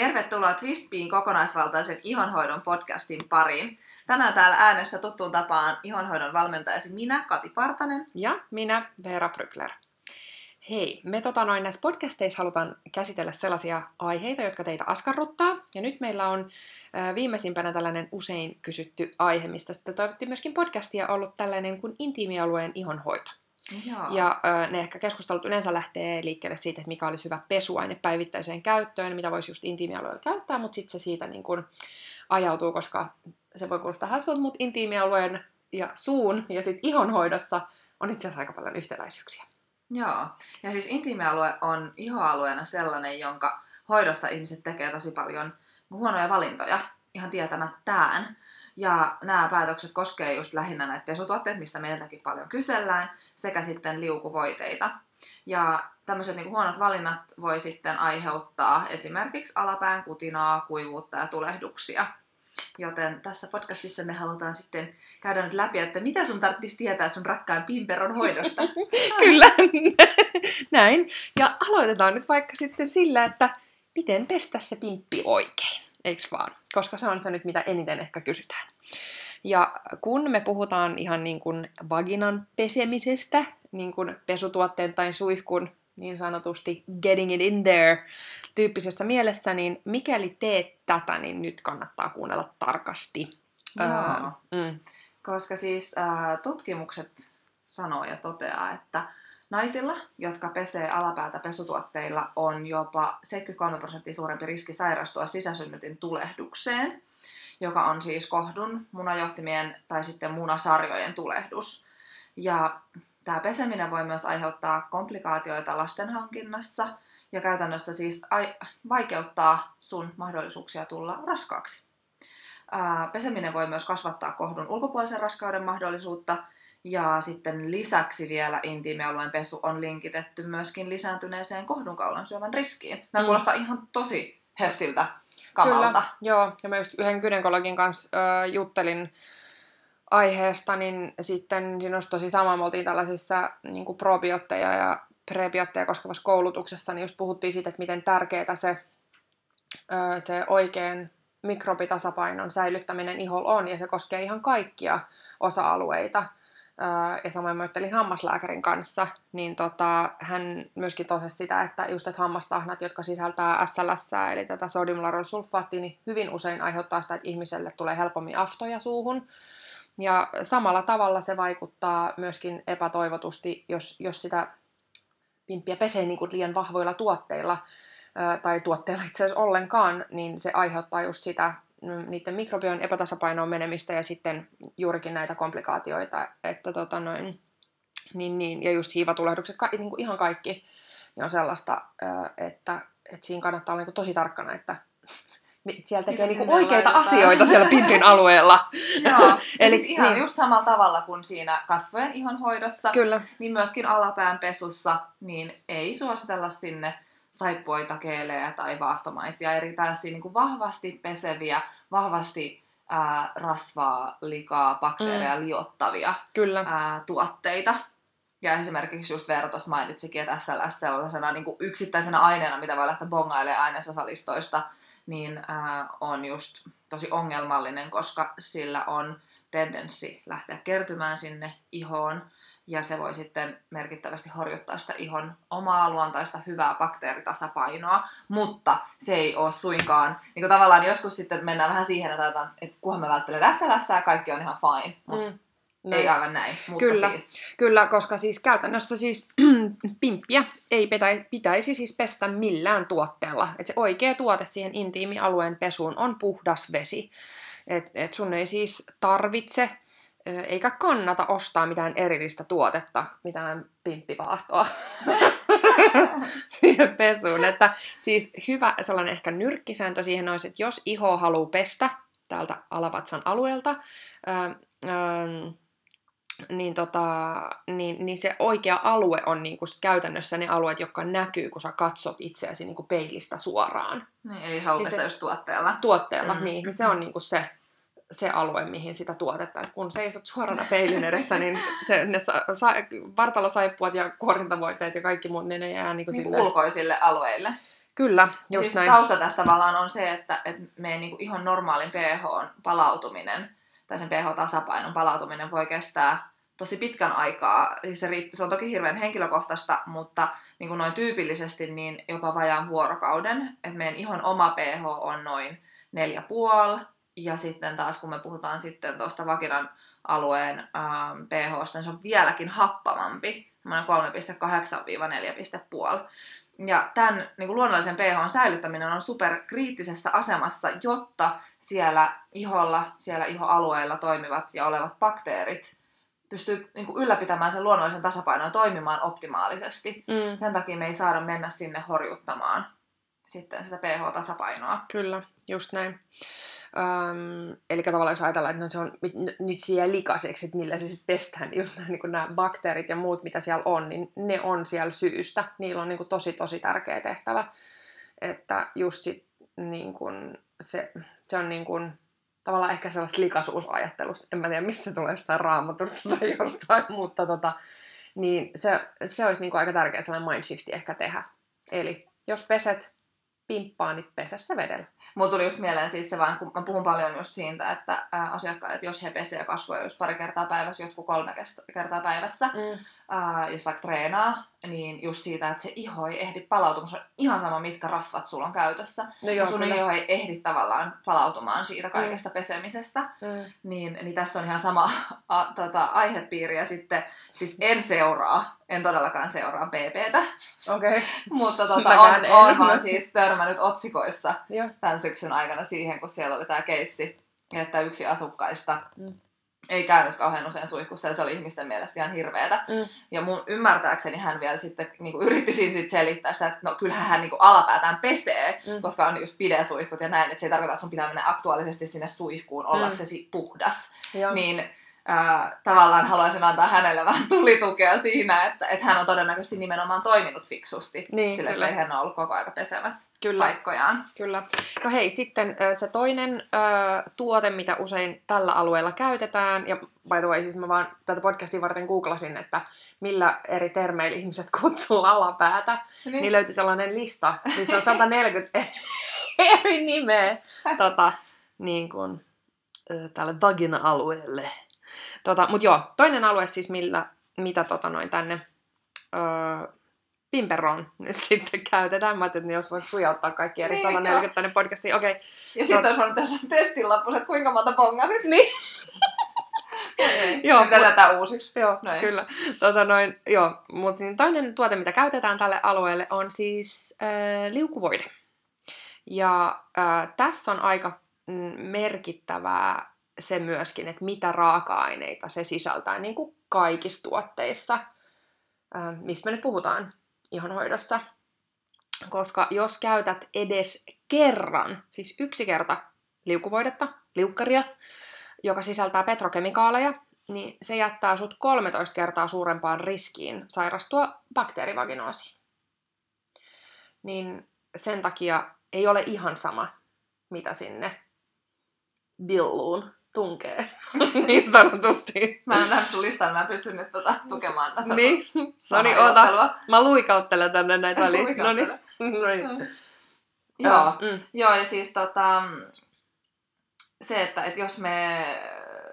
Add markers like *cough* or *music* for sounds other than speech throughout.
Tervetuloa Twistpiin kokonaisvaltaisen ihonhoidon podcastin pariin. Tänään täällä äänessä tuttuun tapaan ihonhoidon valmentajasi minä, Kati Partanen. Ja minä, Veera Brykler. Hei, me tota noin, näissä podcasteissa halutaan käsitellä sellaisia aiheita, jotka teitä askarruttaa. Ja nyt meillä on viimeisimpänä tällainen usein kysytty aihe, mistä sitten toivottiin myöskin podcastia ollut tällainen kuin intiimialueen ihonhoito. Joo. Ja ö, ne ehkä keskustelut yleensä lähtee liikkeelle siitä, että mikä olisi hyvä pesuaine päivittäiseen käyttöön, mitä voisi just intiimialueella käyttää, mutta sitten se siitä niin kun ajautuu, koska se voi kuulostaa hassulta, mutta intiimialueen ja suun ja sitten ihonhoidossa on itse asiassa aika paljon yhtäläisyyksiä. Joo. Ja siis intiimialue on ihoalueena sellainen, jonka hoidossa ihmiset tekee tosi paljon huonoja valintoja ihan tietämättään. Ja nämä päätökset koskee just lähinnä näitä pesutuotteita, mistä meiltäkin paljon kysellään, sekä sitten liukuvoiteita. Ja tämmöiset niin huonot valinnat voi sitten aiheuttaa esimerkiksi alapään kutinaa, kuivuutta ja tulehduksia. Joten tässä podcastissa me halutaan sitten käydä nyt läpi, että mitä sun tarvitsisi tietää sun rakkaan pimperon hoidosta. *laughs* Kyllä, *laughs* näin. Ja aloitetaan nyt vaikka sitten sillä, että miten pestä se pimppi oikein, eikö vaan? Koska se on se nyt, mitä eniten ehkä kysytään. Ja kun me puhutaan ihan niin kuin vaginan pesemisestä, niin kuin pesutuotteen tai suihkun niin sanotusti getting it in there tyyppisessä mielessä, niin mikäli teet tätä, niin nyt kannattaa kuunnella tarkasti. Joo. mm. Koska siis äh, tutkimukset sanoo ja toteaa, että naisilla, jotka pesee alapäätä pesutuotteilla, on jopa 73 prosenttia suurempi riski sairastua sisäsynnytin tulehdukseen, joka on siis kohdun, munajohtimien tai sitten munasarjojen tulehdus. Ja tämä peseminen voi myös aiheuttaa komplikaatioita lasten hankinnassa ja käytännössä siis ai- vaikeuttaa sun mahdollisuuksia tulla raskaaksi. Ää, peseminen voi myös kasvattaa kohdun ulkopuolisen raskauden mahdollisuutta ja sitten lisäksi vielä intiimialueen pesu on linkitetty myöskin lisääntyneeseen kohdunkaulan syövän riskiin. Nämä Mm. kuulostaa ihan tosi heftiltä kamalta. Kyllä, joo. Ja mä just yhden gynekologin kanssa ö, juttelin aiheesta, niin sitten siinä olisi tosi sama. Me oltiin tällaisissa niin kuin probiotteja ja prebiotteja koskevassa koulutuksessa, niin just puhuttiin siitä, että miten tärkeää se, ö, se oikein mikrobitasapainon säilyttäminen iholla on, ja se koskee ihan kaikkia osa-alueita. Ja samoin mä juttelin hammaslääkärin kanssa, niin tota, hän myöskin totesi sitä, että just että hammastahnat, jotka sisältää SLS, eli tätä sodiumlaurylsulfaattia, niin hyvin usein aiheuttaa sitä, että ihmiselle tulee helpommin aftoja suuhun. Ja samalla tavalla se vaikuttaa myöskin epätoivotusti, jos, jos sitä pimppiä pesee niin kuin liian vahvoilla tuotteilla, tai tuotteilla itse asiassa ollenkaan, niin se aiheuttaa just sitä niiden mikrobioon epätasapainoon menemistä ja sitten juurikin näitä komplikaatioita, että tota noin, niin, niin, ja just hiivatulehdukset, ka, niin kuin ihan kaikki, niin on sellaista, että, että siinä kannattaa olla niin tosi tarkkana, että *laughs* siellä tekee niin oikeita laitetaan? asioita siellä pimpin alueella. *laughs* Joo, *laughs* Eli Eli- siis ihan niin. just samalla tavalla kuin siinä kasvojen ihonhoidossa, Kyllä. niin myöskin alapään pesussa, niin ei suositella sinne saippuoita, keelejä tai vaahtomaisia, eri tällaisia niin kuin vahvasti peseviä, vahvasti ää, rasvaa, likaa, bakteereja mm. liottavia Kyllä. ää, tuotteita. Ja esimerkiksi just Veera tuossa mainitsikin, että SLS sellaisena niin kuin yksittäisenä aineena, mitä voi lähteä bongailemaan ainesosalistoista, niin ää, on just tosi ongelmallinen, koska sillä on tendenssi lähteä kertymään sinne ihoon, ja se voi sitten merkittävästi horjuttaa sitä ihon omaa luontaista hyvää bakteeritasapainoa, mutta se ei ole suinkaan, niin kuin tavallaan joskus sitten mennään vähän siihen, että, ajatellaan, että kunhan me välttelen SLS, kaikki on ihan fine, mutta Mm. ei aivan näin, mutta Kyllä. siis. Kyllä, koska siis käytännössä siis *clears throat* pimppiä ei pitäisi, pitäisi siis pestä millään tuotteella. Et se oikea tuote siihen intiimialueen pesuun on puhdas vesi. Et, et sun ei siis tarvitse eikä kannata ostaa mitään erillistä tuotetta, mitään pimppivaahtoa *laughs* siihen pesuun. Että siis hyvä sellainen ehkä nyrkkisääntö siihen olisi, että jos iho haluaa pestä täältä alavatsan alueelta, ää, ää, niin, tota, niin, niin se oikea alue on niinku käytännössä ne alueet, jotka näkyy, kun sä katsot itseäsi niinku peilistä suoraan. Niin, ei halua Niin se- just tuotteella. Tuotteella, Mm. mm. niin, niin se on niinku se, se alue, mihin sitä tuotetta. Et kun seisot suorana peilin edessä, niin se, ne sa, sa, vartalosaippuat ja kuorintavoitteet ja kaikki muut, niin ne jää Niin sille... ulkoisille alueille. Kyllä, just siis näin. tausta tästä tavallaan on se, että, että meidän niin ihan normaalin pH palautuminen tai sen pH-tasapainon palautuminen voi kestää tosi pitkän aikaa. Siis se, riippuu, se on toki hirveän henkilökohtaista, mutta niin kuin noin tyypillisesti niin jopa vajaan vuorokauden. Että meidän ihon oma pH on noin 4,5 ja sitten taas kun me puhutaan sitten tuosta vakinan alueen ähm, pH, niin se on vieläkin happamampi, 3,8-4,5. Ja tämän niin kuin luonnollisen pH säilyttäminen on superkriittisessä asemassa, jotta siellä iholla, siellä ihoalueella toimivat ja olevat bakteerit pystyy niin kuin ylläpitämään sen luonnollisen tasapainon ja toimimaan optimaalisesti. Mm, Sen takia me ei saada mennä sinne horjuttamaan sitten sitä pH-tasapainoa. kyllä, just näin. Öm, eli tavallaan jos ajatellaan, että no se on nyt- nyt siellä likaiseksi, että millä se sitten pestään, niin just nämä, niin nämä bakteerit ja muut, mitä siellä on, niin ne on siellä syystä. Niillä on niin kuin tosi, tosi tärkeä tehtävä. Että just sit, niin kuin se, se on niin kuin, tavallaan ehkä sellaista likaisuusajattelusta. En mä tiedä, mistä tulee sitä raamatusta tai *laughs* jostain, mutta tota, niin se, se olisi niin kuin aika tärkeä sellainen mindshifti ehkä tehdä. Eli jos peset pimppaa, niin pesä se vedellä. Mulla tuli just mieleen siis se vaan, kun mä puhun paljon just siitä, että ää, asiakkaat, että jos he pesee kasvoja just pari kertaa päivässä, jotkut kolme kertaa päivässä, Mm. ää, jos vaikka treenaa, niin just siitä, että se iho ei ehdi palautumaan. Se on ihan sama, mitkä rasvat sulla on käytössä. No Joo, sun kyllä. iho ei ehdi tavallaan palautumaan siitä kaikesta pesemisestä. Mm. Niin, niin tässä on ihan sama *laughs* a, tota, aihepiiri. Ja sitten, siis en seuraa, en todellakaan seuraa BBtä, Okei. Okay. *laughs* mutta tota, on, en. on vaan siis törmännyt otsikoissa tämän syksyn aikana siihen, kun siellä oli tämä keissi, että yksi asukkaista Mm. Ei käynyt kauhean usein suihkussa ja se oli ihmisten mielestä ihan hirveetä. Mm. Ja mun ymmärtääkseni hän vielä sitten niin kuin yritti siinä sit selittää sitä, että no kyllähän hän niin kuin alapäätään pesee, Mm. koska on just pidesuihkut ja näin, että se ei tarkoita, että sun pitää mennä aktuaalisesti sinne suihkuun ollaksesi puhdas. Joo. Niin äh, tavallaan haluaisin antaa hänelle vähän tulitukea siinä, että, että hän on todennäköisesti nimenomaan toiminut fiksusti. Niin, sillä kyllä. hän ole ollut koko aika pesemässä Kyllä. paikkojaan. Kyllä. No hei, sitten se toinen ö, tuote, mitä usein tällä alueella käytetään, ja by the way, siis mä vaan tätä podcastia varten googlasin, että millä eri termeillä ihmiset *laughs* kutsuu alapäätä, niin, niin löytyi sellainen lista, missä on 140 *laughs* eri nimeä tota, niin kuin, tälle vagina-alueelle. Tota, Mutta joo, toinen alue siis, millä, mitä tota noin tänne öö, Pimperoon nyt *laughs* sitten käytetään. Mä ajattelin, että jos voisi sujauttaa kaikki eri Niin, 140 tänne podcastiin. Okei, okay. Ja sitten olisi voinut tässä testin lopussa, että kuinka monta bongasit. niin. Ei. Joo, mut- tätä uusiksi. Joo, Noin. kyllä. Tota noin, joo. Mutta niin toinen tuote, mitä käytetään tälle alueelle, on siis äh, liukuvoide. Ja äh, tässä on aika mm, merkittävää se myöskin, että mitä raaka-aineita se sisältää, niin kuin kaikissa tuotteissa, äh, mistä me nyt puhutaan ihonhoidossa. Koska jos käytät edes kerran, siis yksi kerta liukuvoidetta, liukkaria, joka sisältää petrokemikaaleja, niin se jättää sut 13 kertaa suurempaan riskiin sairastua bakteerivaginoosiin. Niin sen takia ei ole ihan sama, mitä sinne billuun tunkee, *laughs* niin sanotusti. Mä en nähnyt sun listan, mä en pysty nyt tota, tukemaan tätä Niin, no niin, ota. ilottelua. Mä luikauttelen tänne näitä väliin. No niin. No niin. Joo. Mm. Joo, ja siis tota, se, että, että jos me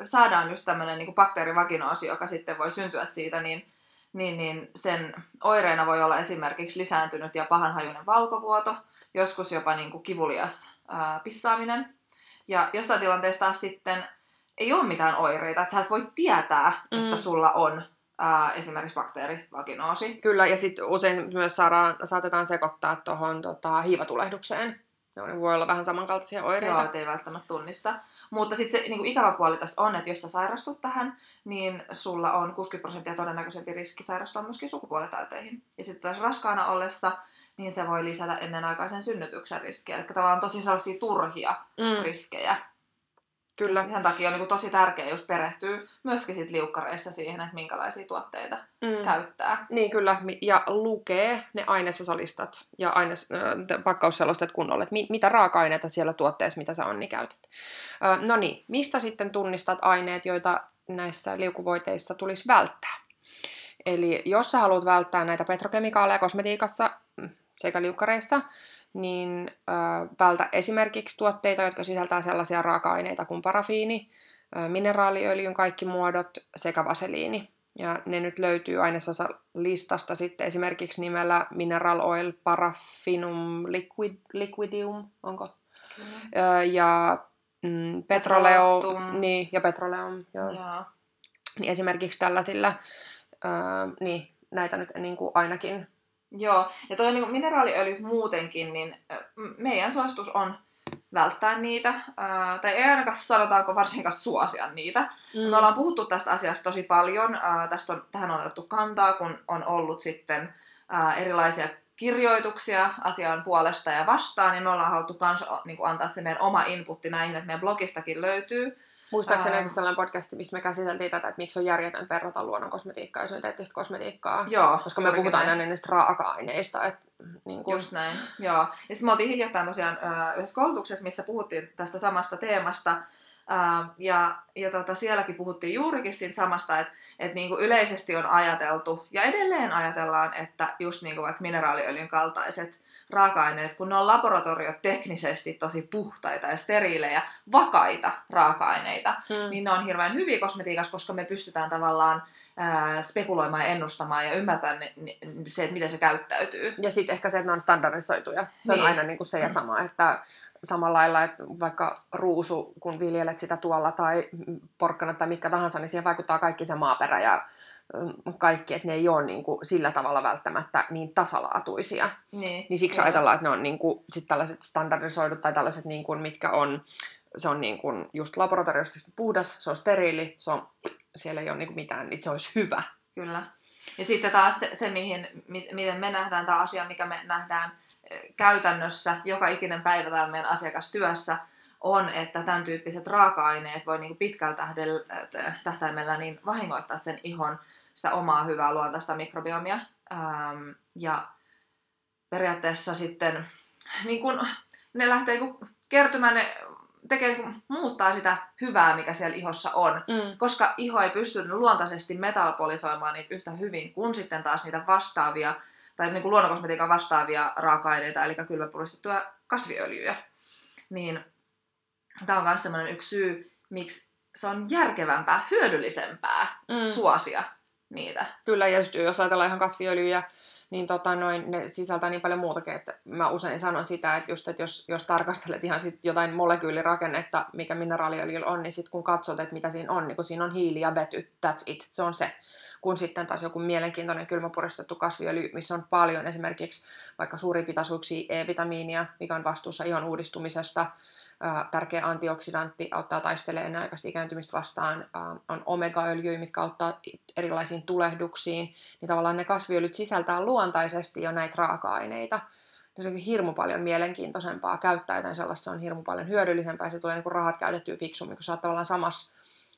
saadaan just tämmöinen niin bakteerivaginoosi, joka sitten voi syntyä siitä, niin, niin, niin sen oireena voi olla esimerkiksi lisääntynyt ja pahanhajuinen valkovuoto, joskus jopa niin kuin kivulias ää, pissaaminen. Ja jossain tilanteessa taas sitten ei ole mitään oireita, että sä et voi tietää, mm. että sulla on ää, esimerkiksi bakteerivaginoosi. Kyllä, ja sitten usein myös saadaan, saatetaan sekoittaa tuohon tota, hiivatulehdukseen. Ne voi olla vähän samankaltaisia oireita. Joo, ei välttämättä tunnista. Mutta sitten se niin kuin ikävä puoli tässä on, että jos sä sairastut tähän, niin sulla on 60 prosenttia todennäköisempi riski sairastua myöskin sukupuolitauteihin. Ja sitten taas raskaana ollessa, niin se voi lisätä ennenaikaisen synnytyksen riskiä. Eli tavallaan tosi sellaisia turhia Mm, riskejä. kyllä. Ja sen takia on niin tosi tärkeää just perehtyä myöskin sit liukkareissa siihen, että minkälaisia tuotteita Mm. käyttää. Niin kyllä, ja lukee ne ainesosalistat ja aines, äh, pakkausselosteet kunnolla, että mi- mitä raaka-aineita siellä tuotteessa, mitä sä onni käytät. Äh, no niin, mistä sitten tunnistat aineet, joita näissä liukuvoiteissa tulisi välttää? Eli jos sä haluat välttää näitä petrokemikaaleja kosmetiikassa mm, sekä liukkareissa, niin ö, vältä esimerkiksi tuotteita, jotka sisältää sellaisia raaka-aineita kuin parafiini, ö, mineraaliöljyn kaikki muodot sekä vaseliini. Ja ne nyt löytyy ainesosa listasta sitten esimerkiksi nimellä Mineral Oil Paraffinum Liquid, Liquidium, onko? Ö, ja mm, petroleo, niin, ja petroleum, joo. Joo. Niin esimerkiksi tällaisilla, ö, niin näitä nyt niin kuin ainakin Joo, ja toi niin mineraaliöljyt muutenkin, niin meidän suositus on välttää niitä, ää, tai ei ainakaan sanotaanko varsinkaan suosia niitä. Mm. Me ollaan puhuttu tästä asiasta tosi paljon, ää, tästä on, tähän on otettu kantaa, kun on ollut sitten ää, erilaisia kirjoituksia asian puolesta ja vastaan, niin me ollaan haluttu myös niin antaa se meidän oma inputti näihin, että meidän blogistakin löytyy. Muistaakseni Ää. sellainen podcasti, missä me käsiteltiin tätä, että miksi on järjetön verrata luonnon kosmetiikkaa ja synteettistä kosmetiikkaa. Joo, Koska me puhutaan näin. aina niistä raaka-aineista. Että, niin kuin, Just näin, joo. Ja sitten me oltiin hiljattain tosiaan yhdessä koulutuksessa, missä puhuttiin tästä samasta teemasta. Ää, ja ja tota, sielläkin puhuttiin juurikin siitä samasta, että et niinku yleisesti on ajateltu, ja edelleen ajatellaan, että just niinku vaikka mineraaliöljyn kaltaiset raaka-aineet, kun ne on laboratorioteknisesti tosi puhtaita ja steriilejä, vakaita raaka-aineita, mm. niin ne on hirveän hyviä kosmetiikassa, koska me pystytään tavallaan ää, spekuloimaan ja ennustamaan ja ymmärtämään ne, ne, se, että miten se käyttäytyy. Ja sitten ehkä se, että ne on standardisoituja. Se on Niin. aina niin kuin se ja sama, että samalla lailla, että vaikka ruusu, kun viljelet sitä tuolla tai porkkana tai mikä tahansa, niin siihen vaikuttaa kaikki se maaperä ja mm, kaikki, että ne ei ole niin kuin sillä tavalla välttämättä niin tasalaatuisia. Niin, Niin siksi Kyllä. ajatellaan, että ne on niin kuin, sit tällaiset standardisoidut tai tällaiset, niin kuin, mitkä on, se on niin kuin just laboratoriosta puhdas, se on steriili, se on, siellä ei ole niin kuin mitään, niin se olisi hyvä. Kyllä. Ja sitten taas se, se mihin, mi, miten me nähdään tämä asia, mikä me nähdään eh, käytännössä joka ikinen päivä täällä meidän asiakastyössä, on, että tämän tyyppiset raaka-aineet voi niin pitkällä tähtäimellä niin vahingoittaa sen ihon sitä omaa hyvää luontaista mikrobiomia. Ähm, ja periaatteessa sitten niin kun, ne lähtee niin kun kertymään, ne tekee, niin kun, muuttaa sitä hyvää, mikä siellä ihossa on Mm. koska iho ei pysty luontaisesti metabolisoimaan niitä yhtä hyvin kuin sitten taas niitä vastaavia, tai niin kuin luonnonkosmetiikan vastaavia raaka-aineita, eli kylmäpuristettuja kasviöljyjä. Niin tämä on myös sellainen yksi syy, miksi se on järkevämpää, hyödyllisempää Mm. suosia niitä. Kyllä, ja just jos ajatellaan ihan kasviöljyjä, niin tota, noin, ne sisältää niin paljon muutakin, että mä usein sanon sitä, että, just, että jos, jos tarkastelet ihan sit jotain molekyylirakennetta, mikä mineraaliöljyllä on, niin sitten kun katsot, että mitä siinä on, niin kun siinä on hiili ja vety, that's it, se on se. Kun sitten taas joku mielenkiintoinen kylmäpuristettu kasviöljy, missä on paljon esimerkiksi vaikka suuripitaisuuksia E-vitamiinia, mikä on vastuussa ihon uudistumisesta, tärkeä antioksidantti, auttaa taistelemaan ennenaikaista ikääntymistä vastaan, on omega-öljyjä, mitkä auttaa erilaisiin tulehduksiin, niin tavallaan ne kasviöljyt sisältää luontaisesti jo näitä raaka-aineita. Se on hirmu paljon mielenkiintoisempaa käyttää jotain sellaista, se on hirmu paljon hyödyllisempää, ja se tulee niin kuin rahat käytettyä fiksummin, kun sä oot tavallaan samassa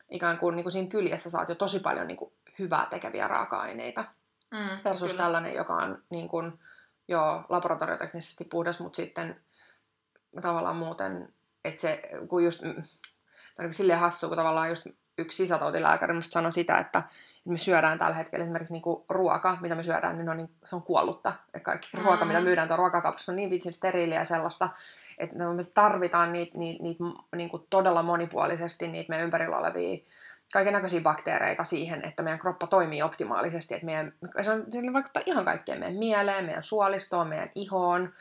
ikään kuin, niin kuin siinä kyljessä saat jo tosi paljon niin kuin hyvää tekeviä raaka-aineita. Mm, Versus kyllä. tällainen, joka on niin kuin, joo, laboratorioteknisesti puhdas, mutta sitten tavallaan muuten, että se, kun just, mm, tämä on silleen hassu, kun tavallaan just yksi sisätautilääkäri musta sanoi sitä, että me syödään tällä hetkellä esimerkiksi niinku ruoka, mitä me syödään, niin on, niin, se on kuollutta. Ja kaikki Mm. ruoka, mitä myydään tuolla ruokakaupassa, on niin vitsin steriiliä ja sellaista, että me- tarvitaan niitä, niitä, niitä niinku todella monipuolisesti, niitä meidän ympärillä olevia kaiken näköisiä bakteereita siihen, että meidän kroppa toimii optimaalisesti. Että meidän, se, on, se vaikuttaa ihan kaikkeen meidän mieleen, meidän suolistoon, meidän ihoon,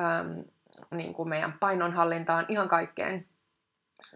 äm, niin kuin meidän painonhallintaan, ihan kaikkeen.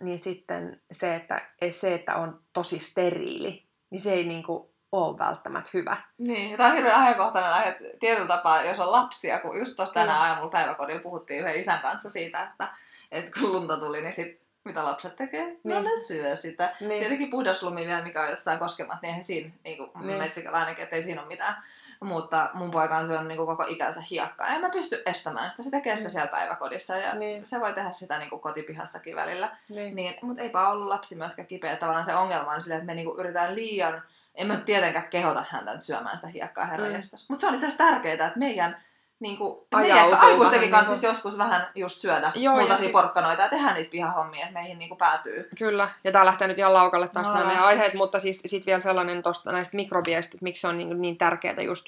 Niin sitten se, että, se, että on tosi steriili, niin se ei niin kuin ole välttämättä hyvä. Niin, tämä on hirveän ajankohtainen aihe tietyllä tapaa, jos on lapsia, kun just tuossa tänään Kyllä. aamulla päiväkodilla puhuttiin yhden isän kanssa siitä, että, että kun lunta tuli, niin sit, mitä lapset tekee? Niin. No Niin. ne syö sitä. Niin. Tietenkin puhdaslumi vielä, mikä on jossain koskemat, niin eihän siinä niin kuin Niin. metsikäläinenkin, ettei siinä ole mitään. Mutta mun poika on syönyt niin kuin koko ikänsä hiekkaa. En mä pysty estämään sitä. Se tekee sitä Mm. siellä päiväkodissa ja Niin. se voi tehdä sitä niin kuin kotipihassakin välillä. Niin. Niin, mutta eipä ollut lapsi myöskään kipeä. Tavallaan se ongelma on sillä, että me niinku yritetään liian, en mä tietenkään kehota häntä nyt syömään sitä hiekkaa herran Mm. mm. Mutta se on itse asiassa tärkeää, että meidän niinku, Ajautuu meidän aikuistenkin kanssa niinku- joskus vähän just syödä Joo, multaisia sit- porkkanoita ja tehdä niitä pihahommia, että meihin niinku päätyy. Kyllä, ja tää lähtee nyt ihan laukalle taas No nämä meidän aiheet, mutta siis sit vielä sellainen tosta näistä mikrobiestä, että miksi se on niin, niin tärkeää just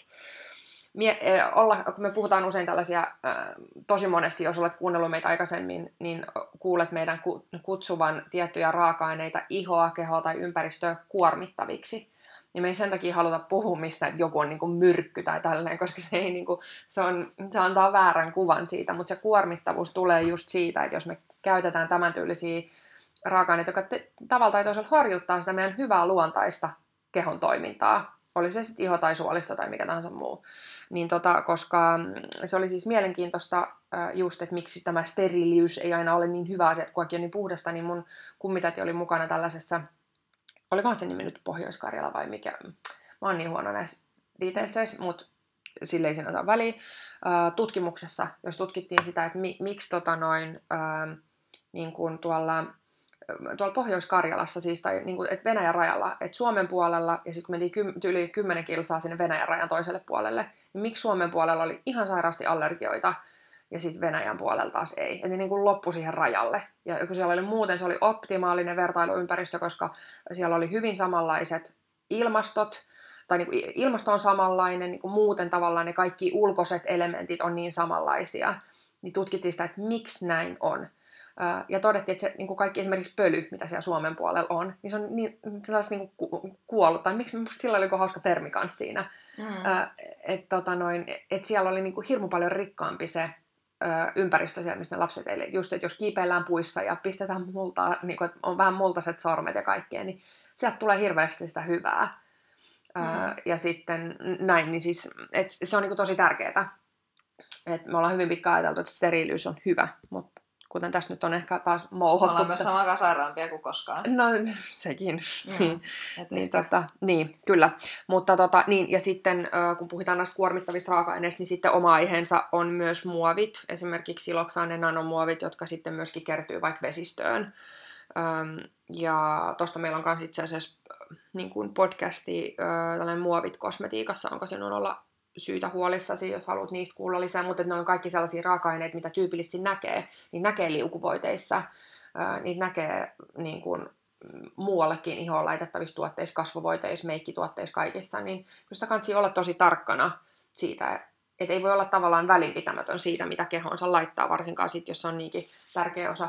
mie- eh, olla, kun me puhutaan usein tällaisia, tosi monesti, jos olet kuunnellut meitä aikaisemmin, niin kuulet meidän ku- kutsuvan tiettyjä raaka-aineita ihoa, kehoa tai ympäristöä kuormittaviksi. Niin me ei sen takia haluta puhua mistä, joku on niin kuin myrkky tai tällainen, koska se, ei, niin kuin, se, on, se antaa väärän kuvan siitä, mutta se kuormittavuus tulee just siitä, että jos me käytetään tämän tyylisiä raaka-aineita, jotka te, tavalla tai toisella horjuttaa sitä meidän hyvää luontaista kehon toimintaa, oli se sitten iho tai suolisto tai mikä tahansa muu. Niin tota, koska mm, se oli siis mielenkiintoista just, että miksi tämä steriliys ei aina ole niin hyvä asia, että kun on niin puhdasta, niin mun kummitäti oli mukana tällaisessa, olikohan se nimi nyt Pohjois-Karjala vai mikä, mä oon niin huono näissä detailseissä, mutta sille ei siinä ole väliä, tutkimuksessa, jos tutkittiin sitä, että mi, miksi tota noin, niin kuin tuolla tuolla Pohjois-Karjalassa, siis, tai niin kuin, että Venäjän rajalla, että Suomen puolella, ja sitten mentiin yli 10 kilsaa sinne Venäjän rajan toiselle puolelle, niin miksi Suomen puolella oli ihan sairaasti allergioita, ja sitten Venäjän puolella taas ei. Ne niin kuin loppui siihen rajalle. Ja kun siellä oli muuten, se oli optimaalinen vertailuympäristö, koska siellä oli hyvin samanlaiset ilmastot, tai niin kuin ilmasto on samanlainen, niin kuin muuten tavallaan ne kaikki ulkoiset elementit on niin samanlaisia. Niin tutkittiin sitä, että miksi näin on. Ja todettiin, että se niin kuin kaikki esimerkiksi pöly, mitä siellä Suomen puolella on, niin se on niin, niin kuin kuollut. Tai miksi sillä oli hauska termi kanssa siinä. Mm. Että tota noin, et siellä oli niin kuin hirmu paljon rikkaampi se ympäristö siellä, nyt ne lapset eilen. Just, että jos kiipeillään puissa ja pistetään multaa, niin kuin, että on vähän multaiset sormet ja kaikkea, niin sieltä tulee hirveästi sitä hyvää. Mm. Ja sitten näin, niin siis, et se on niin kuin tosi tärkeää. Et me ollaan hyvin pitkään ajateltu, että steriilyys on hyvä, mutta kuten tässä nyt on ehkä taas mouhottu. Ollaan myös samankaan sairaampia kuin koskaan. No, *laughs* sekin. Mm, niin, tota, niin, kyllä. Mutta tota, niin, ja sitten kun puhutaan näistä kuormittavista raaka-aineista, niin sitten oma aiheensa on myös muovit, esimerkiksi siloksaan nanomuovit, jotka sitten myöskin kertyy vaikka vesistöön. ja tuosta meillä on myös itse asiassa niin kuin podcasti, tällainen muovit kosmetiikassa, onko sinun olla syytä huolissasi, jos haluat niistä kuulla lisää, mutta ne on kaikki sellaisia raaka-aineita, mitä tyypillisesti näkee, niin näkee liukuvoiteissa, niitä näkee niin kuin, muuallekin ihoon laitettavissa tuotteissa, kasvovoiteissa, meikkituotteissa, kaikissa, niin sitä kansi olla tosi tarkkana siitä, että ei voi olla tavallaan välinpitämätön siitä, mitä kehonsa laittaa, varsinkaan sitten, jos se on niinkin tärkeä osa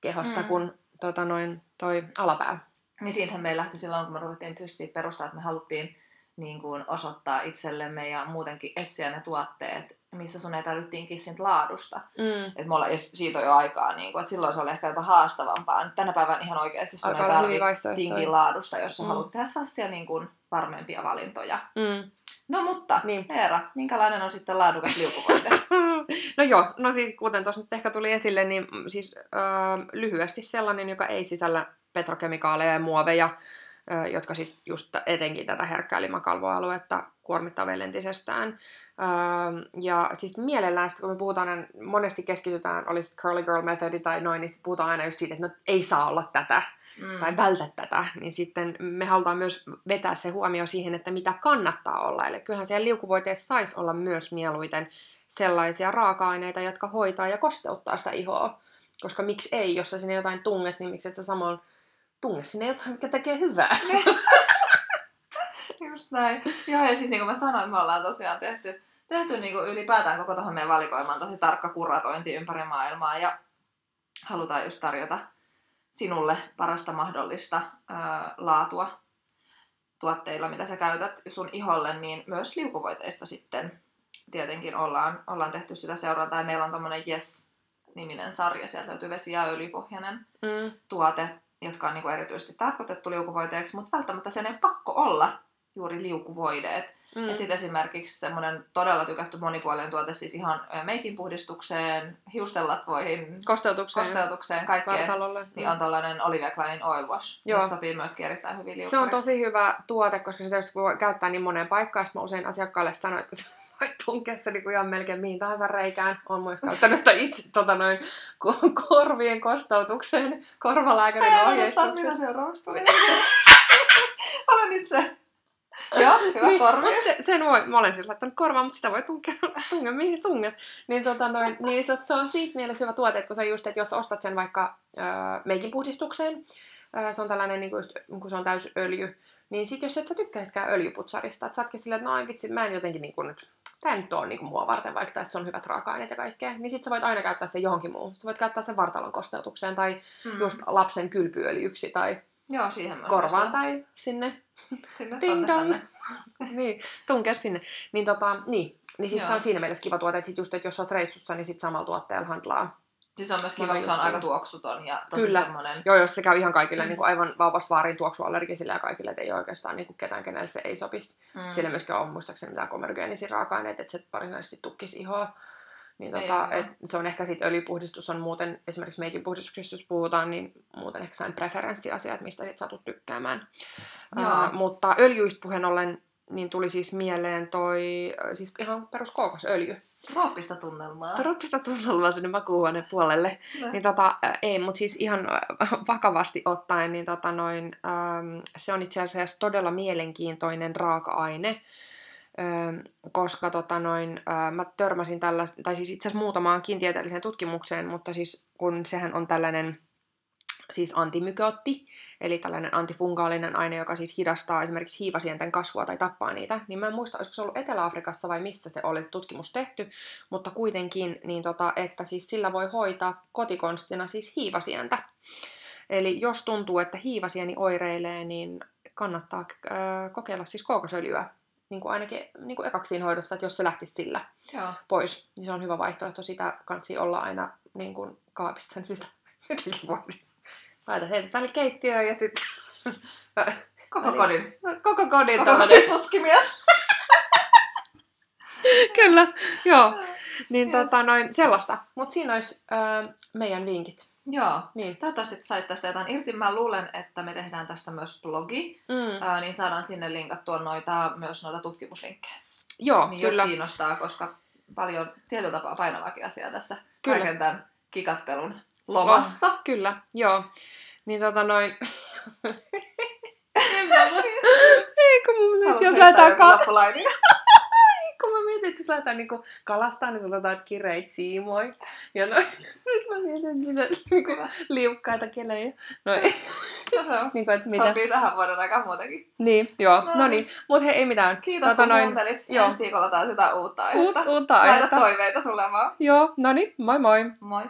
kehosta mm. kuin tota noin, toi alapää. Niin siitähän meillä lähti silloin, kun me ruvettiin perustaa, että me haluttiin niin kuin osoittaa itsellemme ja muutenkin etsiä ne tuotteet, missä sun ei tarvitse tinkiä siitä laadusta. Mm. Et mulla, ja siitä on jo aikaa, niin kuin, että silloin se oli ehkä jopa haastavampaa. Nyt tänä päivänä ihan oikeasti sun Aika ei tarvitse laadusta, jos sä mm. haluat tehdä sellaisia niin kuin varmempia valintoja. Mm. No mutta, niin. Eera, minkälainen on sitten laadukas liukuvoide? *laughs* no joo, no siis kuten tuossa nyt ehkä tuli esille, niin siis äh, lyhyesti sellainen, joka ei sisällä petrokemikaaleja ja muoveja, jotka sitten just etenkin tätä herkkää limakalvoaluetta kuormittaa vielä entisestään. Ja siis mielellään, kun me puhutaan, monesti keskitytään, olisi curly girl methodi tai noin, niin puhutaan aina just siitä, että no, ei saa olla tätä mm. tai vältä tätä, niin sitten me halutaan myös vetää se huomio siihen, että mitä kannattaa olla. Eli kyllähän siellä liukuvoiteessa saisi olla myös mieluiten sellaisia raaka-aineita, jotka hoitaa ja kosteuttaa sitä ihoa. Koska miksi ei, jos sä sinne jotain tunget, niin miksi et sä samoin tunge sinne jotain, mikä tekee hyvää. *laughs* Just näin. Joo, ja siis niin kuin mä sanoin, me ollaan tosiaan tehty, tehty niin kuin ylipäätään koko tuohon meidän valikoimaan tosi tarkka kuratointi ympäri maailmaa ja halutaan just tarjota sinulle parasta mahdollista ö, laatua tuotteilla, mitä sä käytät sun iholle, niin myös liukuvoiteista sitten tietenkin ollaan, ollaan tehty sitä seurantaa. Ja meillä on tämmöinen Yes-niminen sarja, sieltä löytyy vesi- ja öljypohjainen mm. tuote, jotka on niin kuin erityisesti tarkoitettu liukuvoiteeksi, mutta välttämättä sen ei pakko olla juuri liukuvoideet. Mm. Et sitten esimerkiksi semmoinen todella tykätty monipuolinen tuote siis ihan meikin puhdistukseen, hiustenlatvoihin, kosteutukseen, kosteutukseen kaikkeen, niin on tällainen Olivia Kleinin Oil Wash, Joo. Se sopii myöskin erittäin hyvin Se on tosi hyvä tuote, koska sitä just voi käyttää niin moneen paikkaan, mä usein asiakkaille sanon, että kun tunkea se niin ihan melkein mihin tahansa reikään. On myös käyttänyt sitä itse tota noin, korvien kostautukseen, korvalääkärin ohjeistuksen. Mitä seuraavaksi tuli? Olen itse Joo, hyvä niin, korvi. Se, sen voi, mä olen siis laittanut korvaan, mutta sitä voi tunkea, tunge mihin tunget. Niin, tota noin, niin se, se, on siitä mielessä hyvä tuote, että kun sä just, että jos ostat sen vaikka äh, meikin puhdistukseen, se on tällainen, niin kuin, kun se on täys öljy, niin sit jos et sä tykkäisikään öljyputsarista, että sä ootkin silleen, että no vitsi, mä en jotenkin niin kuin nyt tämä nyt on niinku mua varten, vaikka tässä on hyvät raaka-aineet ja kaikkea, niin sit sä voit aina käyttää sen johonkin muuhun. Sä voit käyttää sen vartalon kosteutukseen tai Mm. just lapsen kylpyöljyksi tai Joo, siihen korvaan tai sinne Sinne, Ding dong. *laughs* niin, tunkea sinne. Niin, tota, niin. niin siis se Joo. on siinä mielessä kiva tuote, että sit just, että jos olet reissussa, niin sit samalla tuotteella handlaa. Siis on myös Kiva se on aika tuoksuton ja tosi Kyllä. semmoinen... Joo, jos se käy ihan Mm. kaikille niin kuin aivan vauvasta vaariin tuoksuallergisille ja kaikille, että ei oikeastaan niin kuin ketään, kenelle se ei sopisi. Mm. Sillä myöskään ole muistaakseni mitään komerogeenisia raaka-aineita, että se varsinaisesti tukkisi ihoa. Niin Ei tota, ole. et se on ehkä sitten öljypuhdistus on muuten, esimerkiksi meikin puhdistuksessa jos puhutaan, niin muuten ehkä sellainen preferenssiasia, että mistä sit satut tykkäämään. Joo. Uh, mutta öljyistä puheen ollen, niin tuli siis mieleen toi, ö, siis ihan perus kookosöljy. Trooppista tunnelmaa. Troppista tunnelmaa sinne makuuhuoneen puolelle. Näin. Niin tota, ä, ei, mutta siis ihan ä, *laughs* vakavasti ottaen, niin tota noin, äm, se on itse asiassa todella mielenkiintoinen raaka-aine, äm, koska tota noin, ä, mä törmäsin tällä, tai siis itse asiassa muutamaankin tieteelliseen tutkimukseen, mutta siis kun sehän on tällainen siis antimykootti, eli tällainen antifungaalinen aine, joka siis hidastaa esimerkiksi hiivasienten kasvua tai tappaa niitä, niin mä en muista, olisiko se ollut Etelä-Afrikassa vai missä se oli se tutkimus tehty, mutta kuitenkin, niin tota, että siis sillä voi hoitaa kotikonstina siis hiivasientä. Eli jos tuntuu, että hiivasieni oireilee, niin kannattaa äh, kokeilla siis kookosöljyä, niin kuin ainakin niin kuin ekaksi siinä hoidossa, että jos se lähtisi sillä Joo. pois, niin se on hyvä vaihtoehto. Sitä kansi olla aina niin kuin kaapissa, niin sitä *laughs* voisi laita heitä tälle keittiöön ja sitten *laughs* Koko Eli- kodin. koko kodin Koko kodin putkimies. *laughs* Kyllä, joo. Niin Yes. tota noin, sellaista. Mutta siinä olisi ö, meidän vinkit. Joo. Niin. Toivottavasti sait tästä jotain irti. Mä luulen, että me tehdään tästä myös blogi, Mm. ää, niin saadaan sinne linkattua noita, myös noita tutkimuslinkkejä. Joo, Niin kyllä. jos kiinnostaa, koska paljon tietyllä tapaa painavakin asiaa tässä Kyllä. kaiken tämän kikattelun lomassa. Kyllä, joo. Niin tota noin... *laughs* Ei, kun mun mielestä, haluat jos lähdetään ka- *laughs* kun mä mietin, että jos lähdetään niinku kalastaa, niin sanotaan, että kireit siimoi. Ja no, *laughs* sit mä mietin, että mitä niinku, liukkaita kelejä. No, ei, niinku, että mitä. Sopii tähän vuoden aikaan muutenkin. Niin, joo, No no niin. niin. Mut hei, ei mitään. Kiitos Tota kun noin, kuuntelit. joo. Ensi viikolla taas jotain uutta Uut, aihetta. uutta Laita aihetta. toiveita tulemaan. Joo, no niin, moi moi. Moi.